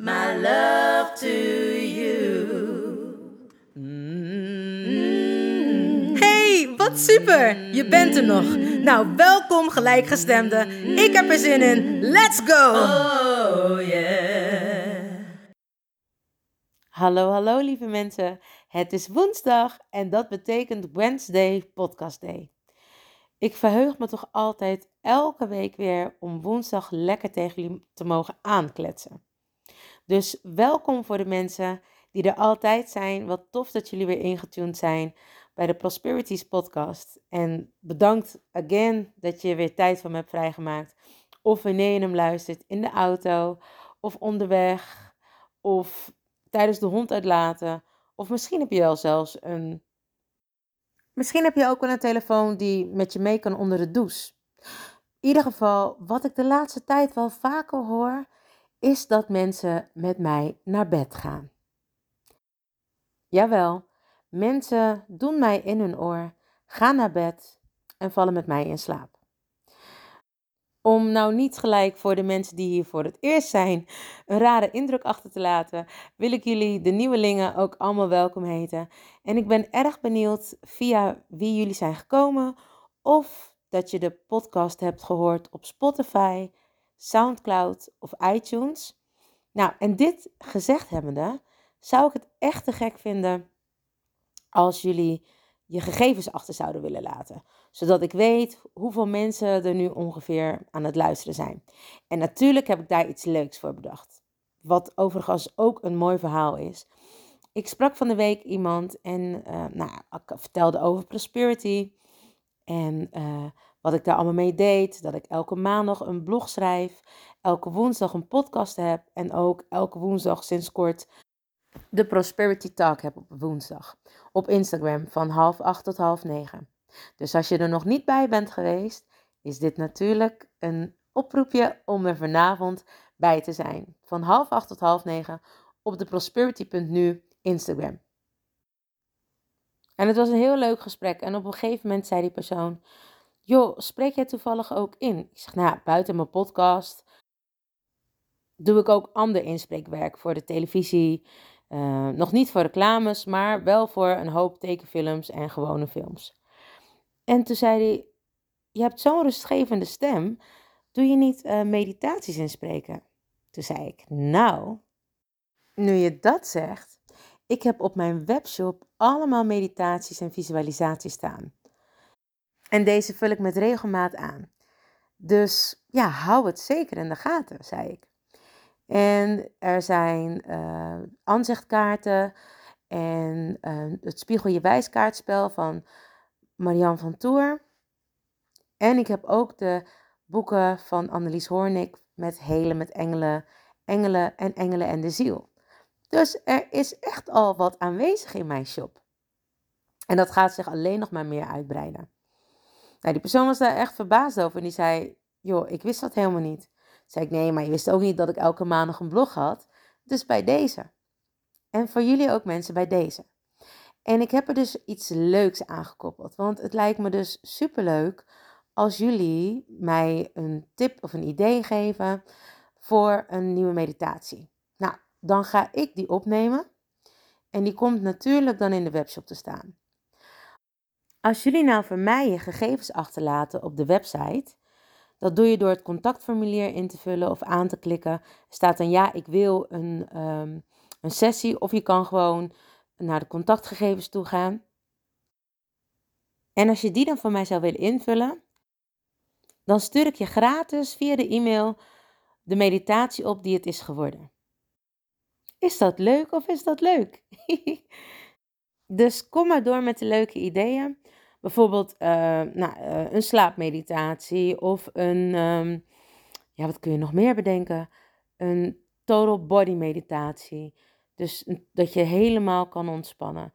my love to you. Hey, wat super! Je bent er nog. Nou, welkom gelijkgestemde. Ik heb er zin in. Let's go! Oh yeah. Hallo, hallo lieve mensen. Het is woensdag en dat betekent Wednesday Podcast Day. Ik verheug me toch altijd elke week weer om woensdag lekker tegen jullie te mogen aankletsen. Dus welkom voor de mensen die er altijd zijn. Wat tof dat jullie weer ingetuned zijn bij de Prosperities podcast. En bedankt again dat je weer tijd van me hebt vrijgemaakt. Of wanneer je hem luistert in de auto of onderweg of tijdens de hond uitlaten. Of misschien heb je wel zelfs een. Misschien heb je ook wel een telefoon die met je mee kan onder de douche. In ieder geval, wat ik de laatste tijd wel vaker hoor, is dat mensen met mij naar bed gaan. Jawel, mensen doen mij in hun oor, gaan naar bed en vallen met mij in slaap. Om nou niet gelijk voor de mensen die hier voor het eerst zijn een rare indruk achter te laten, wil ik jullie, de nieuwelingen, ook allemaal welkom heten. En ik ben erg benieuwd via wie jullie zijn gekomen of dat je de podcast hebt gehoord op Spotify, SoundCloud of iTunes. Nou, en dit gezegd hebbende, zou ik het echt te gek vinden als jullie je gegevens achter zouden willen laten. Zodat ik weet hoeveel mensen er nu ongeveer aan het luisteren zijn. En natuurlijk heb ik daar iets leuks voor bedacht. Wat overigens ook een mooi verhaal is. Ik sprak van de week iemand en uh, nou, ik vertelde over prosperity. En uh, wat ik daar allemaal mee deed. Dat ik elke maandag een blog schrijf. Elke woensdag een podcast heb. En ook elke woensdag sinds kort de Prosperity Talk heb op woensdag. Op Instagram van half acht tot half negen. Dus als je er nog niet bij bent geweest, is dit natuurlijk een oproepje om er vanavond bij te zijn. Van half acht tot half negen op de prosperity.nu Instagram. En het was een heel leuk gesprek. En op een gegeven moment zei die persoon: Joh, spreek jij toevallig ook in? Ik zeg: Nou, buiten mijn podcast doe ik ook ander inspreekwerk voor de televisie. Uh, nog niet voor reclames, maar wel voor een hoop tekenfilms en gewone films. En toen zei hij: Je hebt zo'n rustgevende stem. Doe je niet uh, meditaties inspreken? Toen zei ik: Nou, nu je dat zegt, ik heb op mijn webshop allemaal meditaties en visualisaties staan. En deze vul ik met regelmaat aan. Dus ja, hou het zeker in de gaten, zei ik. En er zijn uh, aanzichtkaarten en uh, het Spiegel je wijskaartspel van Marianne van Toer. En ik heb ook de boeken van Annelies Hoornik met Helen met Engelen, Engelen en Engelen en de Ziel. Dus er is echt al wat aanwezig in mijn shop. En dat gaat zich alleen nog maar meer uitbreiden. Nou, die persoon was daar echt verbaasd over en die zei: Joh, ik wist dat helemaal niet. Zei ik, nee, maar je wist ook niet dat ik elke maandag een blog had. Dus bij deze. En voor jullie ook mensen bij deze. En ik heb er dus iets leuks aangekoppeld. Want het lijkt me dus superleuk als jullie mij een tip of een idee geven voor een nieuwe meditatie. Nou, dan ga ik die opnemen. En die komt natuurlijk dan in de webshop te staan. Als jullie nou voor mij je gegevens achterlaten op de website, dat doe je door het contactformulier in te vullen of aan te klikken. Er staat dan ja, ik wil een, um, een sessie. Of je kan gewoon naar de contactgegevens toe gaan. En als je die dan voor mij zou willen invullen, dan stuur ik je gratis via de e-mail de meditatie op die het is geworden. Is dat leuk of is dat leuk? dus kom maar door met de leuke ideeën. Bijvoorbeeld uh, nou, uh, een slaapmeditatie of een, um, ja, wat kun je nog meer bedenken? Een total body meditatie. Dus dat je helemaal kan ontspannen.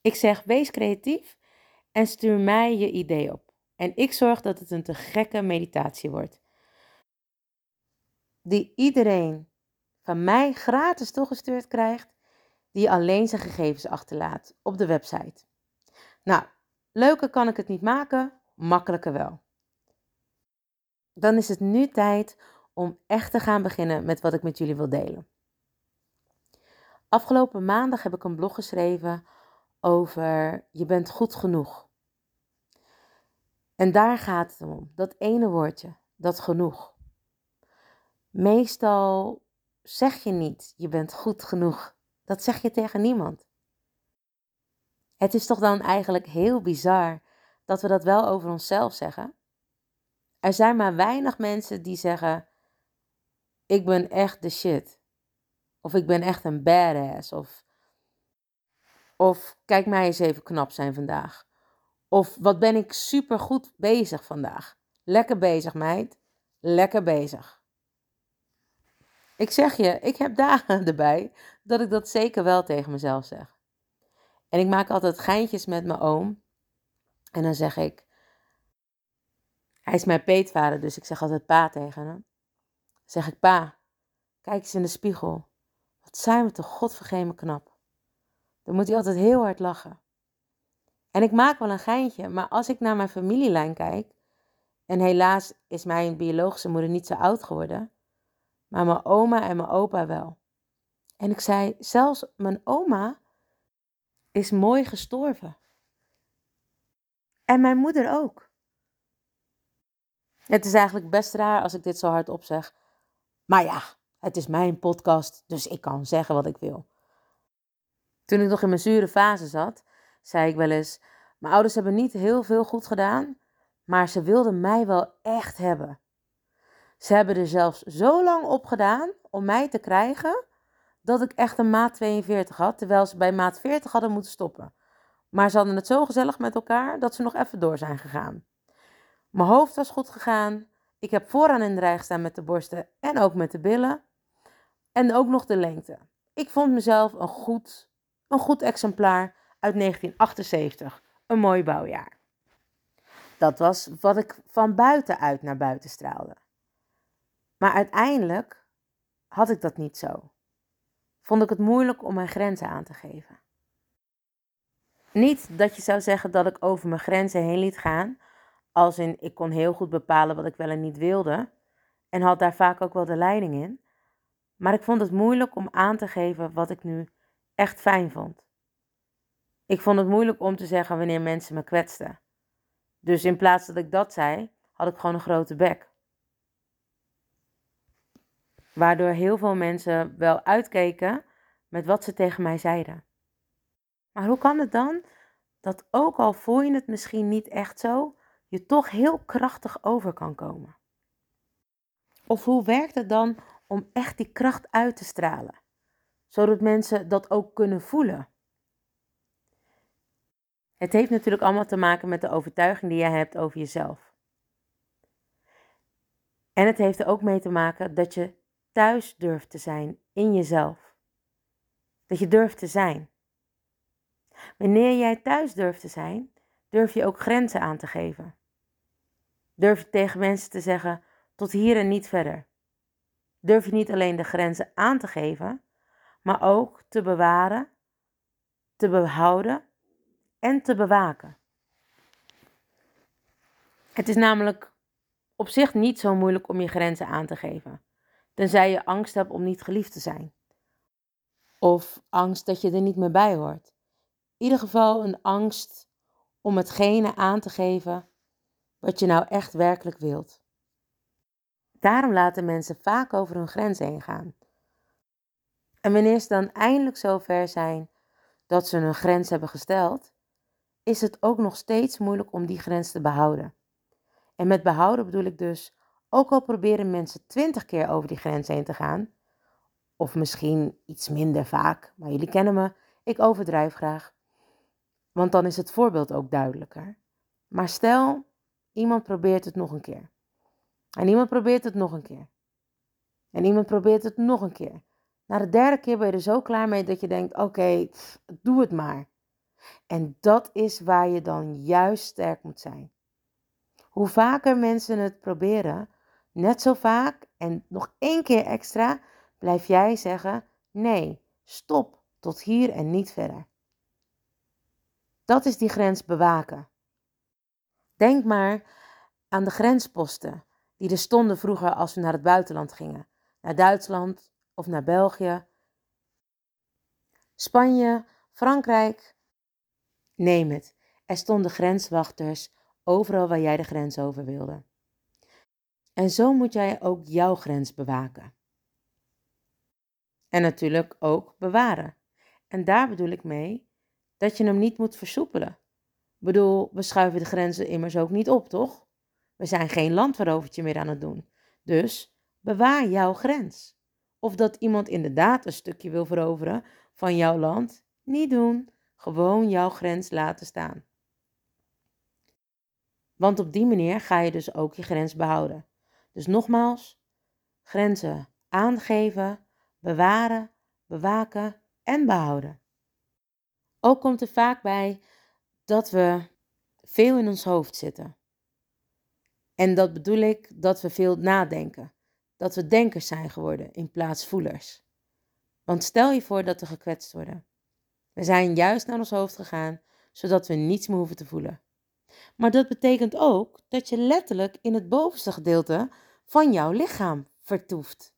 Ik zeg, wees creatief en stuur mij je idee op. En ik zorg dat het een te gekke meditatie wordt. Die iedereen van mij gratis toegestuurd krijgt, die alleen zijn gegevens achterlaat op de website. Nou, leuker kan ik het niet maken, makkelijker wel. Dan is het nu tijd om echt te gaan beginnen met wat ik met jullie wil delen. Afgelopen maandag heb ik een blog geschreven over je bent goed genoeg. En daar gaat het om, dat ene woordje, dat genoeg. Meestal zeg je niet je bent goed genoeg. Dat zeg je tegen niemand. Het is toch dan eigenlijk heel bizar dat we dat wel over onszelf zeggen? Er zijn maar weinig mensen die zeggen: Ik ben echt de shit. Of ik ben echt een badass. Of, of kijk mij eens even knap zijn vandaag. Of wat ben ik super goed bezig vandaag. Lekker bezig, meid. Lekker bezig. Ik zeg je, ik heb dagen erbij dat ik dat zeker wel tegen mezelf zeg. En ik maak altijd geintjes met mijn oom. En dan zeg ik, hij is mijn peetvader, dus ik zeg altijd pa tegen hem. zeg ik, pa, kijk eens in de spiegel. Wat zijn we toch godvergeme knap. Dan moet hij altijd heel hard lachen. En ik maak wel een geintje, maar als ik naar mijn familielijn kijk, en helaas is mijn biologische moeder niet zo oud geworden, maar mijn oma en mijn opa wel. En ik zei, zelfs mijn oma is mooi gestorven. En mijn moeder ook. Het is eigenlijk best raar als ik dit zo hard opzeg. Maar ja, het is mijn podcast, dus ik kan zeggen wat ik wil. Toen ik nog in mijn zure fase zat, zei ik wel eens: Mijn ouders hebben niet heel veel goed gedaan, maar ze wilden mij wel echt hebben. Ze hebben er zelfs zo lang op gedaan om mij te krijgen dat ik echt een maat 42 had, terwijl ze bij maat 40 hadden moeten stoppen. Maar ze hadden het zo gezellig met elkaar dat ze nog even door zijn gegaan. Mijn hoofd was goed gegaan. Ik heb vooraan in de rij gestaan met de borsten en ook met de billen. En ook nog de lengte. Ik vond mezelf een goed, een goed exemplaar uit 1978. Een mooi bouwjaar. Dat was wat ik van buitenuit naar buiten straalde. Maar uiteindelijk had ik dat niet zo. Vond ik het moeilijk om mijn grenzen aan te geven. Niet dat je zou zeggen dat ik over mijn grenzen heen liet gaan, als in ik kon heel goed bepalen wat ik wel en niet wilde, en had daar vaak ook wel de leiding in. Maar ik vond het moeilijk om aan te geven wat ik nu echt fijn vond. Ik vond het moeilijk om te zeggen wanneer mensen me kwetsten. Dus in plaats dat ik dat zei, had ik gewoon een grote bek. Waardoor heel veel mensen wel uitkeken met wat ze tegen mij zeiden. Maar hoe kan het dan dat ook al voel je het misschien niet echt zo, je toch heel krachtig over kan komen? Of hoe werkt het dan om echt die kracht uit te stralen, zodat mensen dat ook kunnen voelen? Het heeft natuurlijk allemaal te maken met de overtuiging die jij hebt over jezelf. En het heeft er ook mee te maken dat je thuis durft te zijn in jezelf. Dat je durft te zijn. Wanneer jij thuis durft te zijn, durf je ook grenzen aan te geven. Durf je tegen mensen te zeggen: tot hier en niet verder. Durf je niet alleen de grenzen aan te geven, maar ook te bewaren, te behouden en te bewaken. Het is namelijk op zich niet zo moeilijk om je grenzen aan te geven tenzij je angst hebt om niet geliefd te zijn. Of angst dat je er niet meer bij hoort. In ieder geval een angst om hetgene aan te geven wat je nou echt werkelijk wilt. Daarom laten mensen vaak over hun grenzen heen gaan. En wanneer ze dan eindelijk zover zijn dat ze een grens hebben gesteld, is het ook nog steeds moeilijk om die grens te behouden. En met behouden bedoel ik dus, ook al proberen mensen twintig keer over die grens heen te gaan, of misschien iets minder vaak, maar jullie kennen me, ik overdrijf graag. Want dan is het voorbeeld ook duidelijker. Maar stel, iemand probeert het nog een keer. En iemand probeert het nog een keer. En iemand probeert het nog een keer. Na de derde keer ben je er zo klaar mee dat je denkt: oké, doe het maar. En dat is waar je dan juist sterk moet zijn. Hoe vaker mensen het proberen, net zo vaak en nog één keer extra, blijf jij zeggen: nee, stop, tot hier en niet verder. Dat is die grens bewaken. Denk maar aan de grensposten die er stonden vroeger als we naar het buitenland gingen, naar Duitsland of naar België, Spanje, Frankrijk, neem het. Er stonden grenswachters overal waar jij de grens over wilde. En zo moet jij ook jouw grens bewaken. En natuurlijk ook bewaren. En daar bedoel ik mee dat je hem niet moet versoepelen. Ik bedoel, we schuiven de grenzen immers ook niet op, toch? We zijn geen landverovertje meer aan het doen. Dus bewaar jouw grens. Of dat iemand inderdaad een stukje wil veroveren van jouw land, niet doen. Gewoon jouw grens laten staan. Want op die manier ga je dus ook je grens behouden. Dus nogmaals, grenzen aangeven, bewaren, bewaken en behouden. Ook komt er vaak bij dat we veel in ons hoofd zitten. En dat bedoel ik dat we veel nadenken. Dat we denkers zijn geworden in plaats voelers. Want stel je voor dat we gekwetst worden. We zijn juist naar ons hoofd gegaan, zodat we niets meer hoeven te voelen. Maar dat betekent ook dat je letterlijk in het bovenste gedeelte van jouw lichaam vertoeft.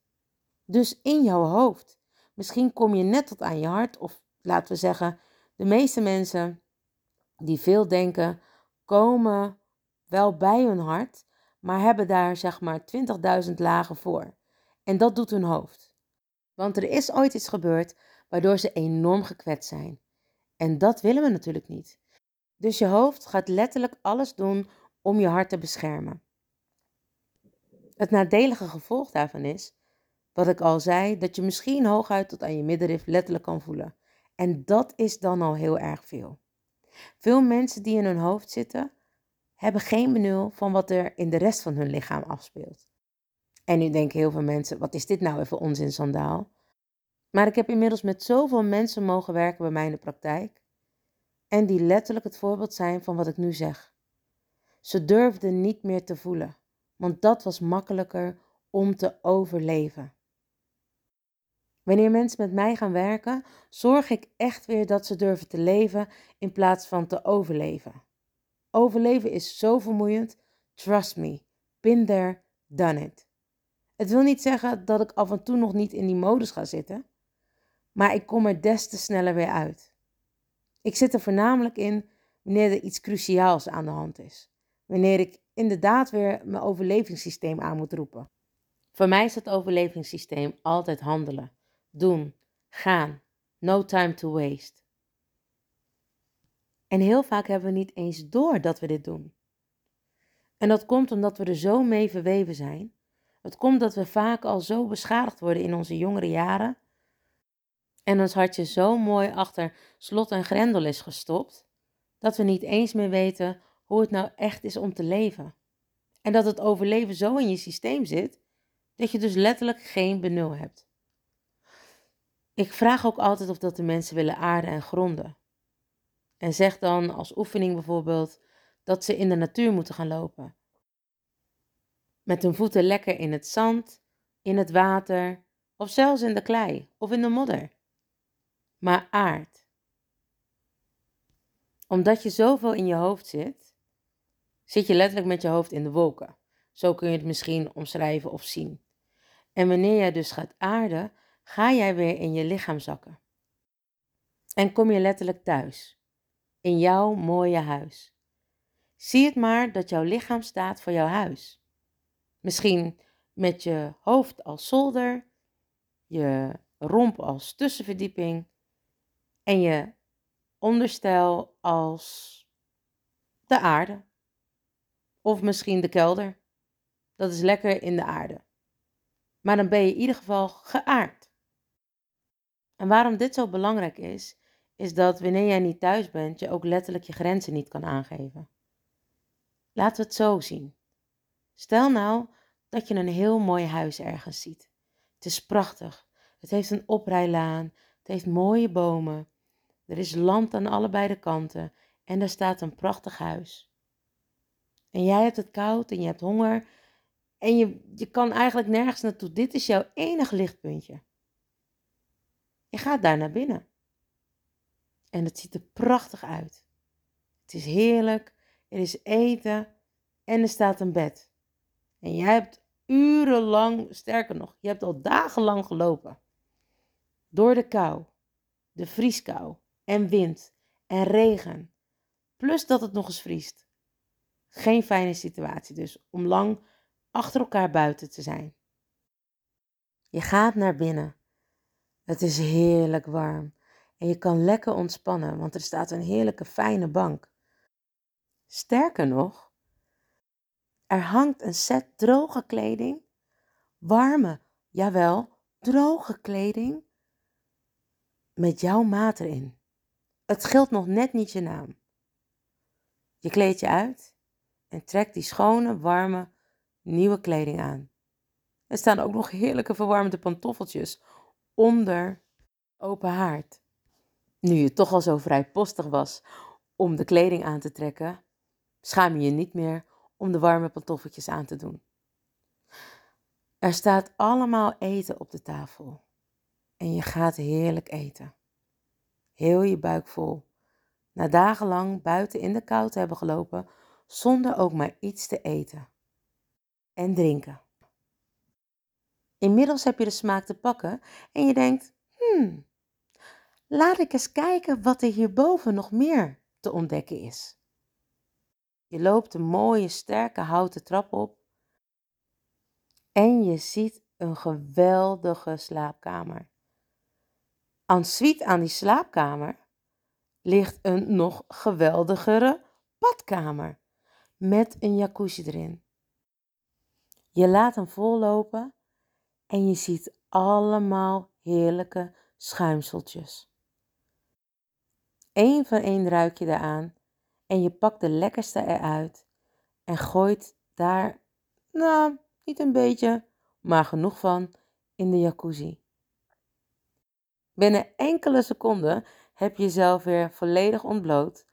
Dus in jouw hoofd. Misschien kom je net tot aan je hart, of laten we zeggen, de meeste mensen die veel denken, komen wel bij hun hart, maar hebben daar zeg maar 20.000 lagen voor. En dat doet hun hoofd. Want er is ooit iets gebeurd waardoor ze enorm gekwetst zijn. En dat willen we natuurlijk niet. Dus je hoofd gaat letterlijk alles doen om je hart te beschermen. Het nadelige gevolg daarvan is, wat ik al zei, dat je misschien hooguit tot aan je middenrif letterlijk kan voelen. En dat is dan al heel erg veel. Veel mensen die in hun hoofd zitten, hebben geen benul van wat er in de rest van hun lichaam afspeelt. En nu denken heel veel mensen: wat is dit nou even onzin, sandaal? Maar ik heb inmiddels met zoveel mensen mogen werken bij mij in de praktijk. En die letterlijk het voorbeeld zijn van wat ik nu zeg. Ze durfden niet meer te voelen, want dat was makkelijker om te overleven. Wanneer mensen met mij gaan werken, zorg ik echt weer dat ze durven te leven in plaats van te overleven. Overleven is zo vermoeiend. Trust me. Been there, done it. Het wil niet zeggen dat ik af en toe nog niet in die modus ga zitten, maar ik kom er des te sneller weer uit. Ik zit er voornamelijk in wanneer er iets cruciaals aan de hand is. Wanneer ik inderdaad weer mijn overlevingssysteem aan moet roepen. Voor mij is het overlevingssysteem altijd handelen, doen, gaan. No time to waste. En heel vaak hebben we niet eens door dat we dit doen. En dat komt omdat we er zo mee verweven zijn. Het komt dat we vaak al zo beschadigd worden in onze jongere jaren. En ons hartje zo mooi achter slot en grendel is gestopt, dat we niet eens meer weten hoe het nou echt is om te leven. En dat het overleven zo in je systeem zit, dat je dus letterlijk geen benul hebt. Ik vraag ook altijd of dat de mensen willen aarden en gronden. En zeg dan als oefening bijvoorbeeld dat ze in de natuur moeten gaan lopen. Met hun voeten lekker in het zand, in het water of zelfs in de klei of in de modder. Maar aard. Omdat je zoveel in je hoofd zit, zit je letterlijk met je hoofd in de wolken. Zo kun je het misschien omschrijven of zien. En wanneer jij dus gaat aarden, ga jij weer in je lichaam zakken. En kom je letterlijk thuis in jouw mooie huis. Zie het maar dat jouw lichaam staat voor jouw huis. Misschien met je hoofd als zolder, je romp als tussenverdieping en je onderstel als de aarde. Of misschien de kelder. Dat is lekker in de aarde. Maar dan ben je in ieder geval geaard. En waarom dit zo belangrijk is, is dat wanneer jij niet thuis bent, je ook letterlijk je grenzen niet kan aangeven. Laten we het zo zien. Stel nou dat je een heel mooi huis ergens ziet. Het is prachtig. Het heeft een oprijlaan. Het heeft mooie bomen. Er is land aan allebei de kanten en er staat een prachtig huis. En jij hebt het koud en je hebt honger en je, je kan eigenlijk nergens naartoe. Dit is jouw enige lichtpuntje. Je gaat daar naar binnen. En het ziet er prachtig uit. Het is heerlijk, er is eten en er staat een bed. En jij hebt urenlang, sterker nog, je hebt al dagenlang gelopen. Door de kou, de vrieskou en wind en regen. Plus dat het nog eens vriest. Geen fijne situatie dus om lang achter elkaar buiten te zijn. Je gaat naar binnen. Het is heerlijk warm en je kan lekker ontspannen, want er staat een heerlijke fijne bank. Sterker nog, er hangt een set droge kleding, warme, jawel, droge kleding, met jouw maat erin. Het scheelt nog net niet je naam. Je kleed je uit en trekt die schone, warme, nieuwe kleding aan. Er staan ook nog heerlijke verwarmde pantoffeltjes onder open haard. Nu je toch al zo vrijpostig was om de kleding aan te trekken, schaam je je niet meer om de warme pantoffeltjes aan te doen. Er staat allemaal eten op de tafel en je gaat heerlijk eten. Heel je buik vol. Na dagenlang buiten in de kou te hebben gelopen zonder ook maar iets te eten en drinken. Inmiddels heb je de smaak te pakken en je denkt: hmm, laat ik eens kijken wat er hierboven nog meer te ontdekken is. Je loopt een mooie, sterke houten trap op en je ziet een geweldige slaapkamer. suite aan die slaapkamer ligt een nog geweldigere badkamer met een jacuzzi erin. Je laat hem vollopen en je ziet allemaal heerlijke schuimseltjes. Eén voor één ruik je eraan en je pakt de lekkerste eruit en gooit daar, nou, niet een beetje, maar genoeg van in de jacuzzi. Binnen enkele seconden heb je jezelf weer volledig ontbloot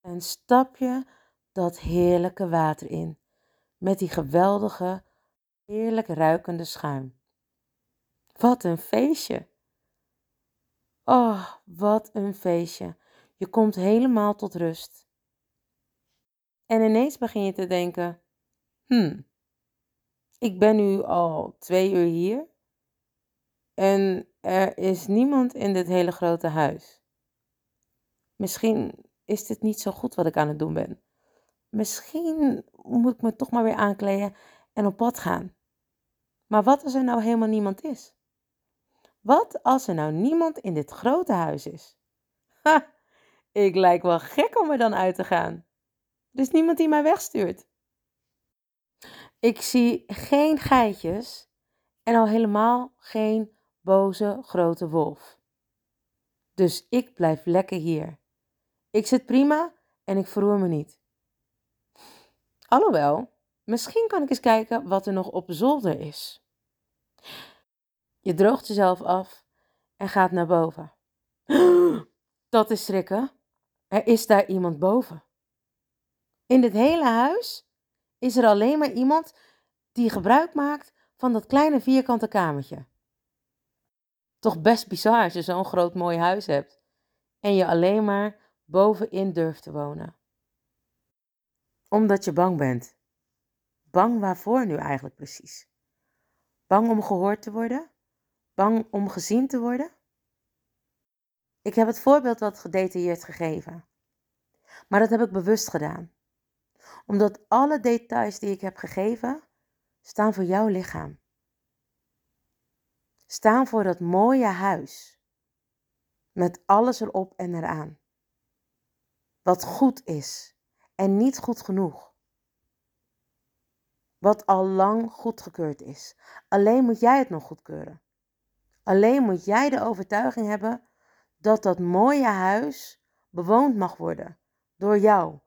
en stap je dat heerlijke water in met die geweldige, heerlijk ruikende schuim. Wat een feestje! Oh, wat een feestje. Je komt helemaal tot rust. En ineens begin je te denken: hmm, ik ben nu al twee uur hier en er is niemand in dit hele grote huis. Misschien is dit niet zo goed wat ik aan het doen ben. Misschien moet ik me toch maar weer aankleden en op pad gaan. Maar wat als er nou helemaal niemand is? Wat als er nou niemand in dit grote huis is? Ik lijk wel gek om er dan uit te gaan. Er is niemand die mij wegstuurt. Ik zie geen geitjes en al helemaal geen boze grote wolf. Dus ik blijf lekker hier. Ik zit prima en ik verroer me niet. Alhoewel, misschien kan ik eens kijken wat er nog op zolder is. Je droogt jezelf af en gaat naar boven. Dat is schrikken. Er is daar iemand boven. In dit hele huis is er alleen maar iemand die gebruik maakt van dat kleine vierkante kamertje. Toch best bizar als je zo'n groot mooi huis hebt en je alleen maar bovenin durft te wonen. Omdat je bang bent. Bang waarvoor nu eigenlijk precies? Bang om gehoord te worden? Bang om gezien te worden? Ik heb het voorbeeld wat gedetailleerd gegeven. Maar dat heb ik bewust gedaan. Omdat alle details die ik heb gegeven staan voor jouw lichaam. staan voor dat mooie huis. Met alles erop en eraan. Wat goed is en niet goed genoeg. Wat al lang goedgekeurd is. Alleen moet jij het nog goedkeuren. Alleen moet jij de overtuiging hebben dat dat mooie huis bewoond mag worden door jou,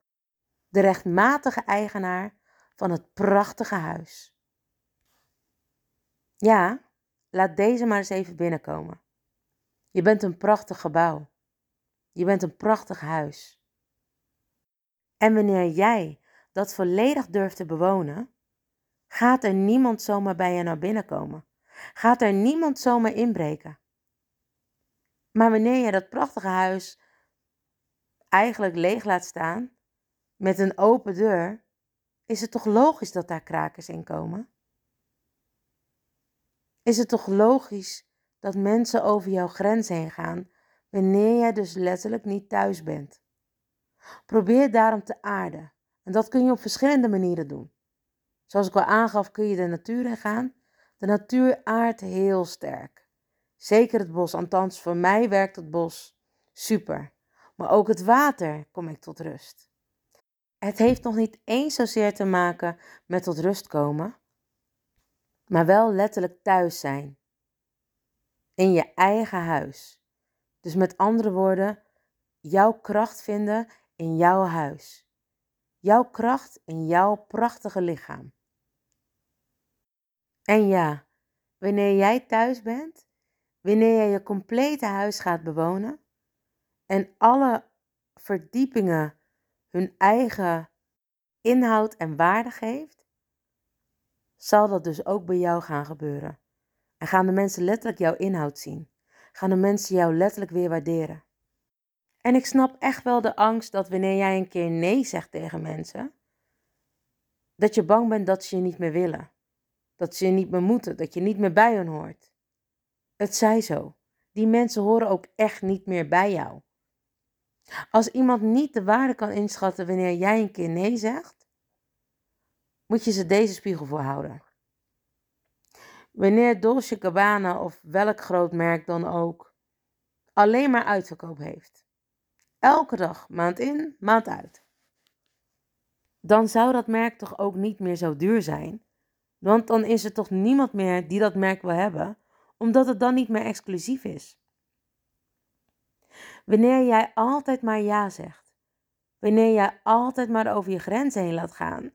de rechtmatige eigenaar van het prachtige huis. Ja, laat deze maar eens even binnenkomen. Je bent een prachtig gebouw. Je bent een prachtig huis. En wanneer jij dat volledig durft te bewonen, gaat er niemand zomaar bij je naar binnen komen. Gaat er niemand zomaar inbreken. Maar wanneer je dat prachtige huis eigenlijk leeg laat staan, met een open deur, is het toch logisch dat daar krakers in komen? Is het toch logisch dat mensen over jouw grens heen gaan wanneer jij dus letterlijk niet thuis bent? Probeer daarom te aarden. En dat kun je op verschillende manieren doen. Zoals ik al aangaf, kun je de natuur in gaan. De natuur aardt heel sterk. Zeker het bos, althans voor mij werkt het bos super. Maar ook het water kom ik tot rust. Het heeft nog niet eens zozeer te maken met tot rust komen, maar wel letterlijk thuis zijn. In je eigen huis. Dus met andere woorden, jouw kracht vinden in jouw huis. Jouw kracht in jouw prachtige lichaam. En ja, wanneer jij thuis bent, wanneer jij je complete huis gaat bewonen en alle verdiepingen hun eigen inhoud en waarde geeft, zal dat dus ook bij jou gaan gebeuren. En gaan de mensen letterlijk jouw inhoud zien. Gaan de mensen jou letterlijk weer waarderen. En ik snap echt wel de angst dat wanneer jij een keer nee zegt tegen mensen, dat je bang bent dat ze je niet meer willen. Dat ze je niet meer moeten, dat je niet meer bij hen hoort. Het zij zo. Die mensen horen ook echt niet meer bij jou. Als iemand niet de waarde kan inschatten wanneer jij een keer nee zegt, moet je ze deze spiegel voorhouden. Wanneer Dolce Gabbana of welk groot merk dan ook alleen maar uitverkoop heeft, elke dag, maand in, maand uit, dan zou dat merk toch ook niet meer zo duur zijn, want dan is er toch niemand meer die dat merk wil hebben, omdat het dan niet meer exclusief is. Wanneer jij altijd maar ja zegt. Wanneer jij altijd maar over je grenzen heen laat gaan.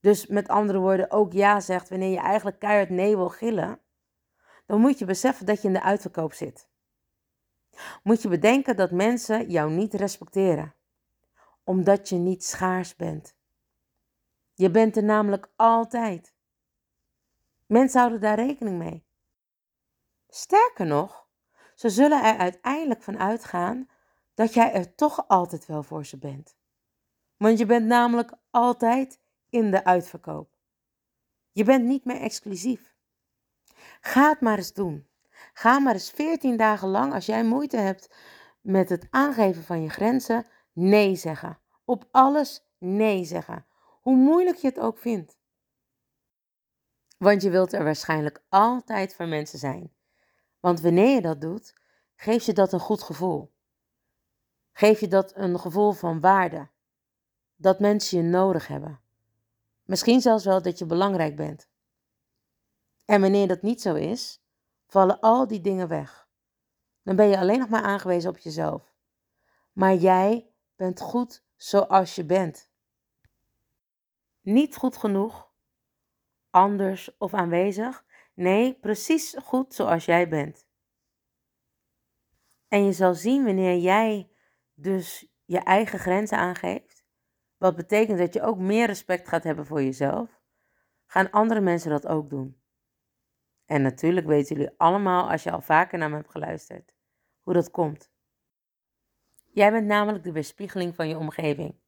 Dus met andere woorden ook ja zegt wanneer je eigenlijk keihard nee wil gillen. Dan moet je beseffen dat je in de uitverkoop zit. Moet je bedenken dat mensen jou niet respecteren. Omdat je niet schaars bent. Je bent er namelijk altijd. Mensen houden daar rekening mee. Sterker nog, ze zullen er uiteindelijk van uitgaan dat jij er toch altijd wel voor ze bent. Want je bent namelijk altijd in de uitverkoop. Je bent niet meer exclusief. Ga het maar eens doen. Ga maar eens 14 dagen lang, als jij moeite hebt met het aangeven van je grenzen, nee zeggen. Op alles nee zeggen. Hoe moeilijk je het ook vindt. Want je wilt er waarschijnlijk altijd voor mensen zijn. Want wanneer je dat doet, geef je dat een goed gevoel. Geef je dat een gevoel van waarde. Dat mensen je nodig hebben. Misschien zelfs wel dat je belangrijk bent. En wanneer dat niet zo is, vallen al die dingen weg. Dan ben je alleen nog maar aangewezen op jezelf. Maar jij bent goed zoals je bent. Niet goed genoeg, anders of aanwezig, Nee, precies goed zoals jij bent. En je zal zien wanneer jij dus je eigen grenzen aangeeft, wat betekent dat je ook meer respect gaat hebben voor jezelf, gaan andere mensen dat ook doen. En natuurlijk weten jullie allemaal, als je al vaker naar me hebt geluisterd, hoe dat komt. Jij bent namelijk de weerspiegeling van je omgeving.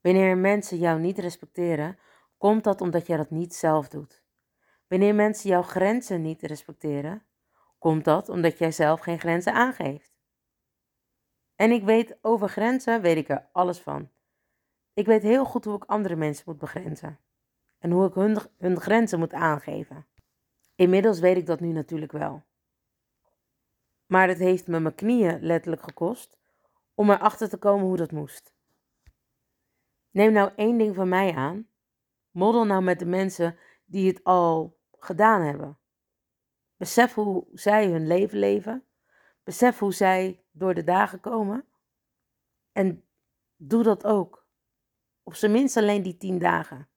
Wanneer mensen jou niet respecteren, komt dat omdat jij dat niet zelf doet. Wanneer mensen jouw grenzen niet respecteren, komt dat omdat jij zelf geen grenzen aangeeft. En ik weet over grenzen, weet ik er alles van. Ik weet heel goed hoe ik andere mensen moet begrenzen. En hoe ik hun, hun grenzen moet aangeven. Inmiddels weet ik dat nu natuurlijk wel. Maar het heeft me mijn knieën letterlijk gekost om erachter te komen hoe dat moest. Neem nou één ding van mij aan. Model nou met de mensen die het al gedaan hebben. Besef hoe zij hun leven leven. Besef hoe zij door de dagen komen. En doe dat ook. Op zijn minst alleen die tien dagen.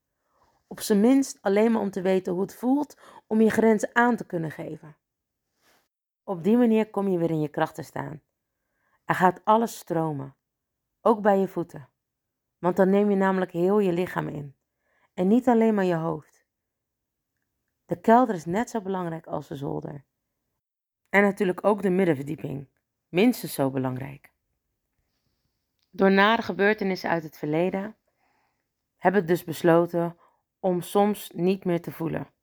Op zijn minst alleen maar om te weten hoe het voelt om je grenzen aan te kunnen geven. Op die manier kom je weer in je kracht te staan. Er gaat alles stromen, ook bij je voeten. Want dan neem je namelijk heel je lichaam in. En niet alleen maar je hoofd. De kelder is net zo belangrijk als de zolder. En natuurlijk ook de middenverdieping, minstens zo belangrijk. Door nare gebeurtenissen uit het verleden heb ik dus besloten om soms niet meer te voelen.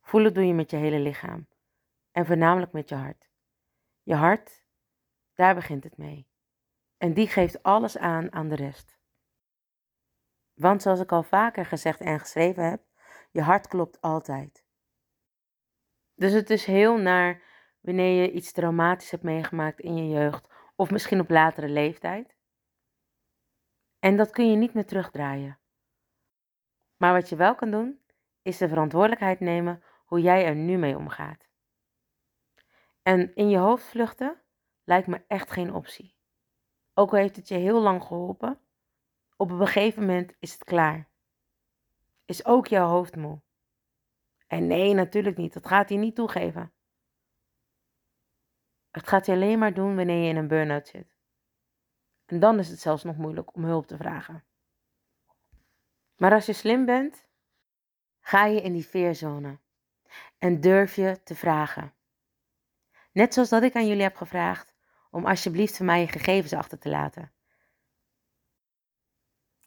Voelen doe je met je hele lichaam en voornamelijk met je hart. Je hart, daar begint het mee. En die geeft alles aan aan de rest. Want zoals ik al vaker gezegd en geschreven heb, je hart klopt altijd. Dus het is heel naar wanneer je iets traumatisch hebt meegemaakt in je jeugd of misschien op latere leeftijd. En dat kun je niet meer terugdraaien. Maar wat je wel kan doen, is de verantwoordelijkheid nemen hoe jij er nu mee omgaat. En in je hoofd vluchten lijkt me echt geen optie. Ook al heeft het je heel lang geholpen, op een gegeven moment is het klaar. Is ook jouw hoofd moe. En nee, natuurlijk niet. Dat gaat hij niet toegeven. Het gaat hij alleen maar doen wanneer je in een burn-out zit. En dan is het zelfs nog moeilijk om hulp te vragen. Maar als je slim bent, ga je in die veerzone en durf je te vragen. Net zoals dat ik aan jullie heb gevraagd om alsjeblieft voor mij je gegevens achter te laten.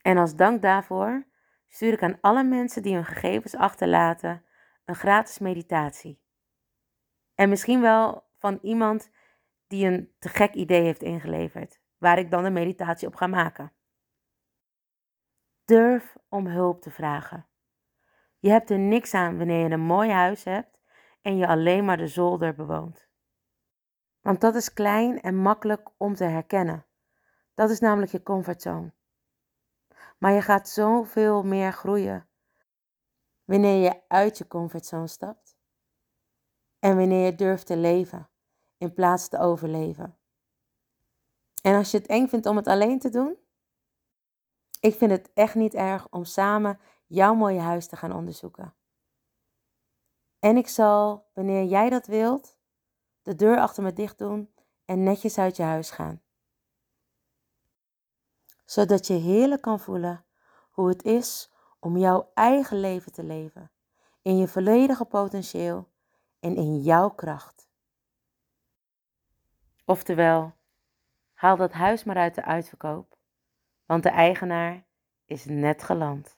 En als dank daarvoor stuur ik aan alle mensen die hun gegevens achterlaten een gratis meditatie. En misschien wel van iemand die een te gek idee heeft ingeleverd, waar ik dan een meditatie op ga maken. Durf om hulp te vragen. Je hebt er niks aan wanneer je een mooi huis hebt en je alleen maar de zolder bewoont. Want dat is klein en makkelijk om te herkennen. Dat is namelijk je comfortzone. Maar je gaat zoveel meer groeien wanneer je uit je comfortzone stapt en wanneer je durft te leven in plaats te overleven. En als je het eng vindt om het alleen te doen, ik vind het echt niet erg om samen jouw mooie huis te gaan onderzoeken. En ik zal, wanneer jij dat wilt, de deur achter me dicht doen en netjes uit je huis gaan. Zodat je heerlijk kan voelen hoe het is om jouw eigen leven te leven, in je volledige potentieel en in jouw kracht. Oftewel, haal dat huis maar uit de uitverkoop, want de eigenaar is net geland.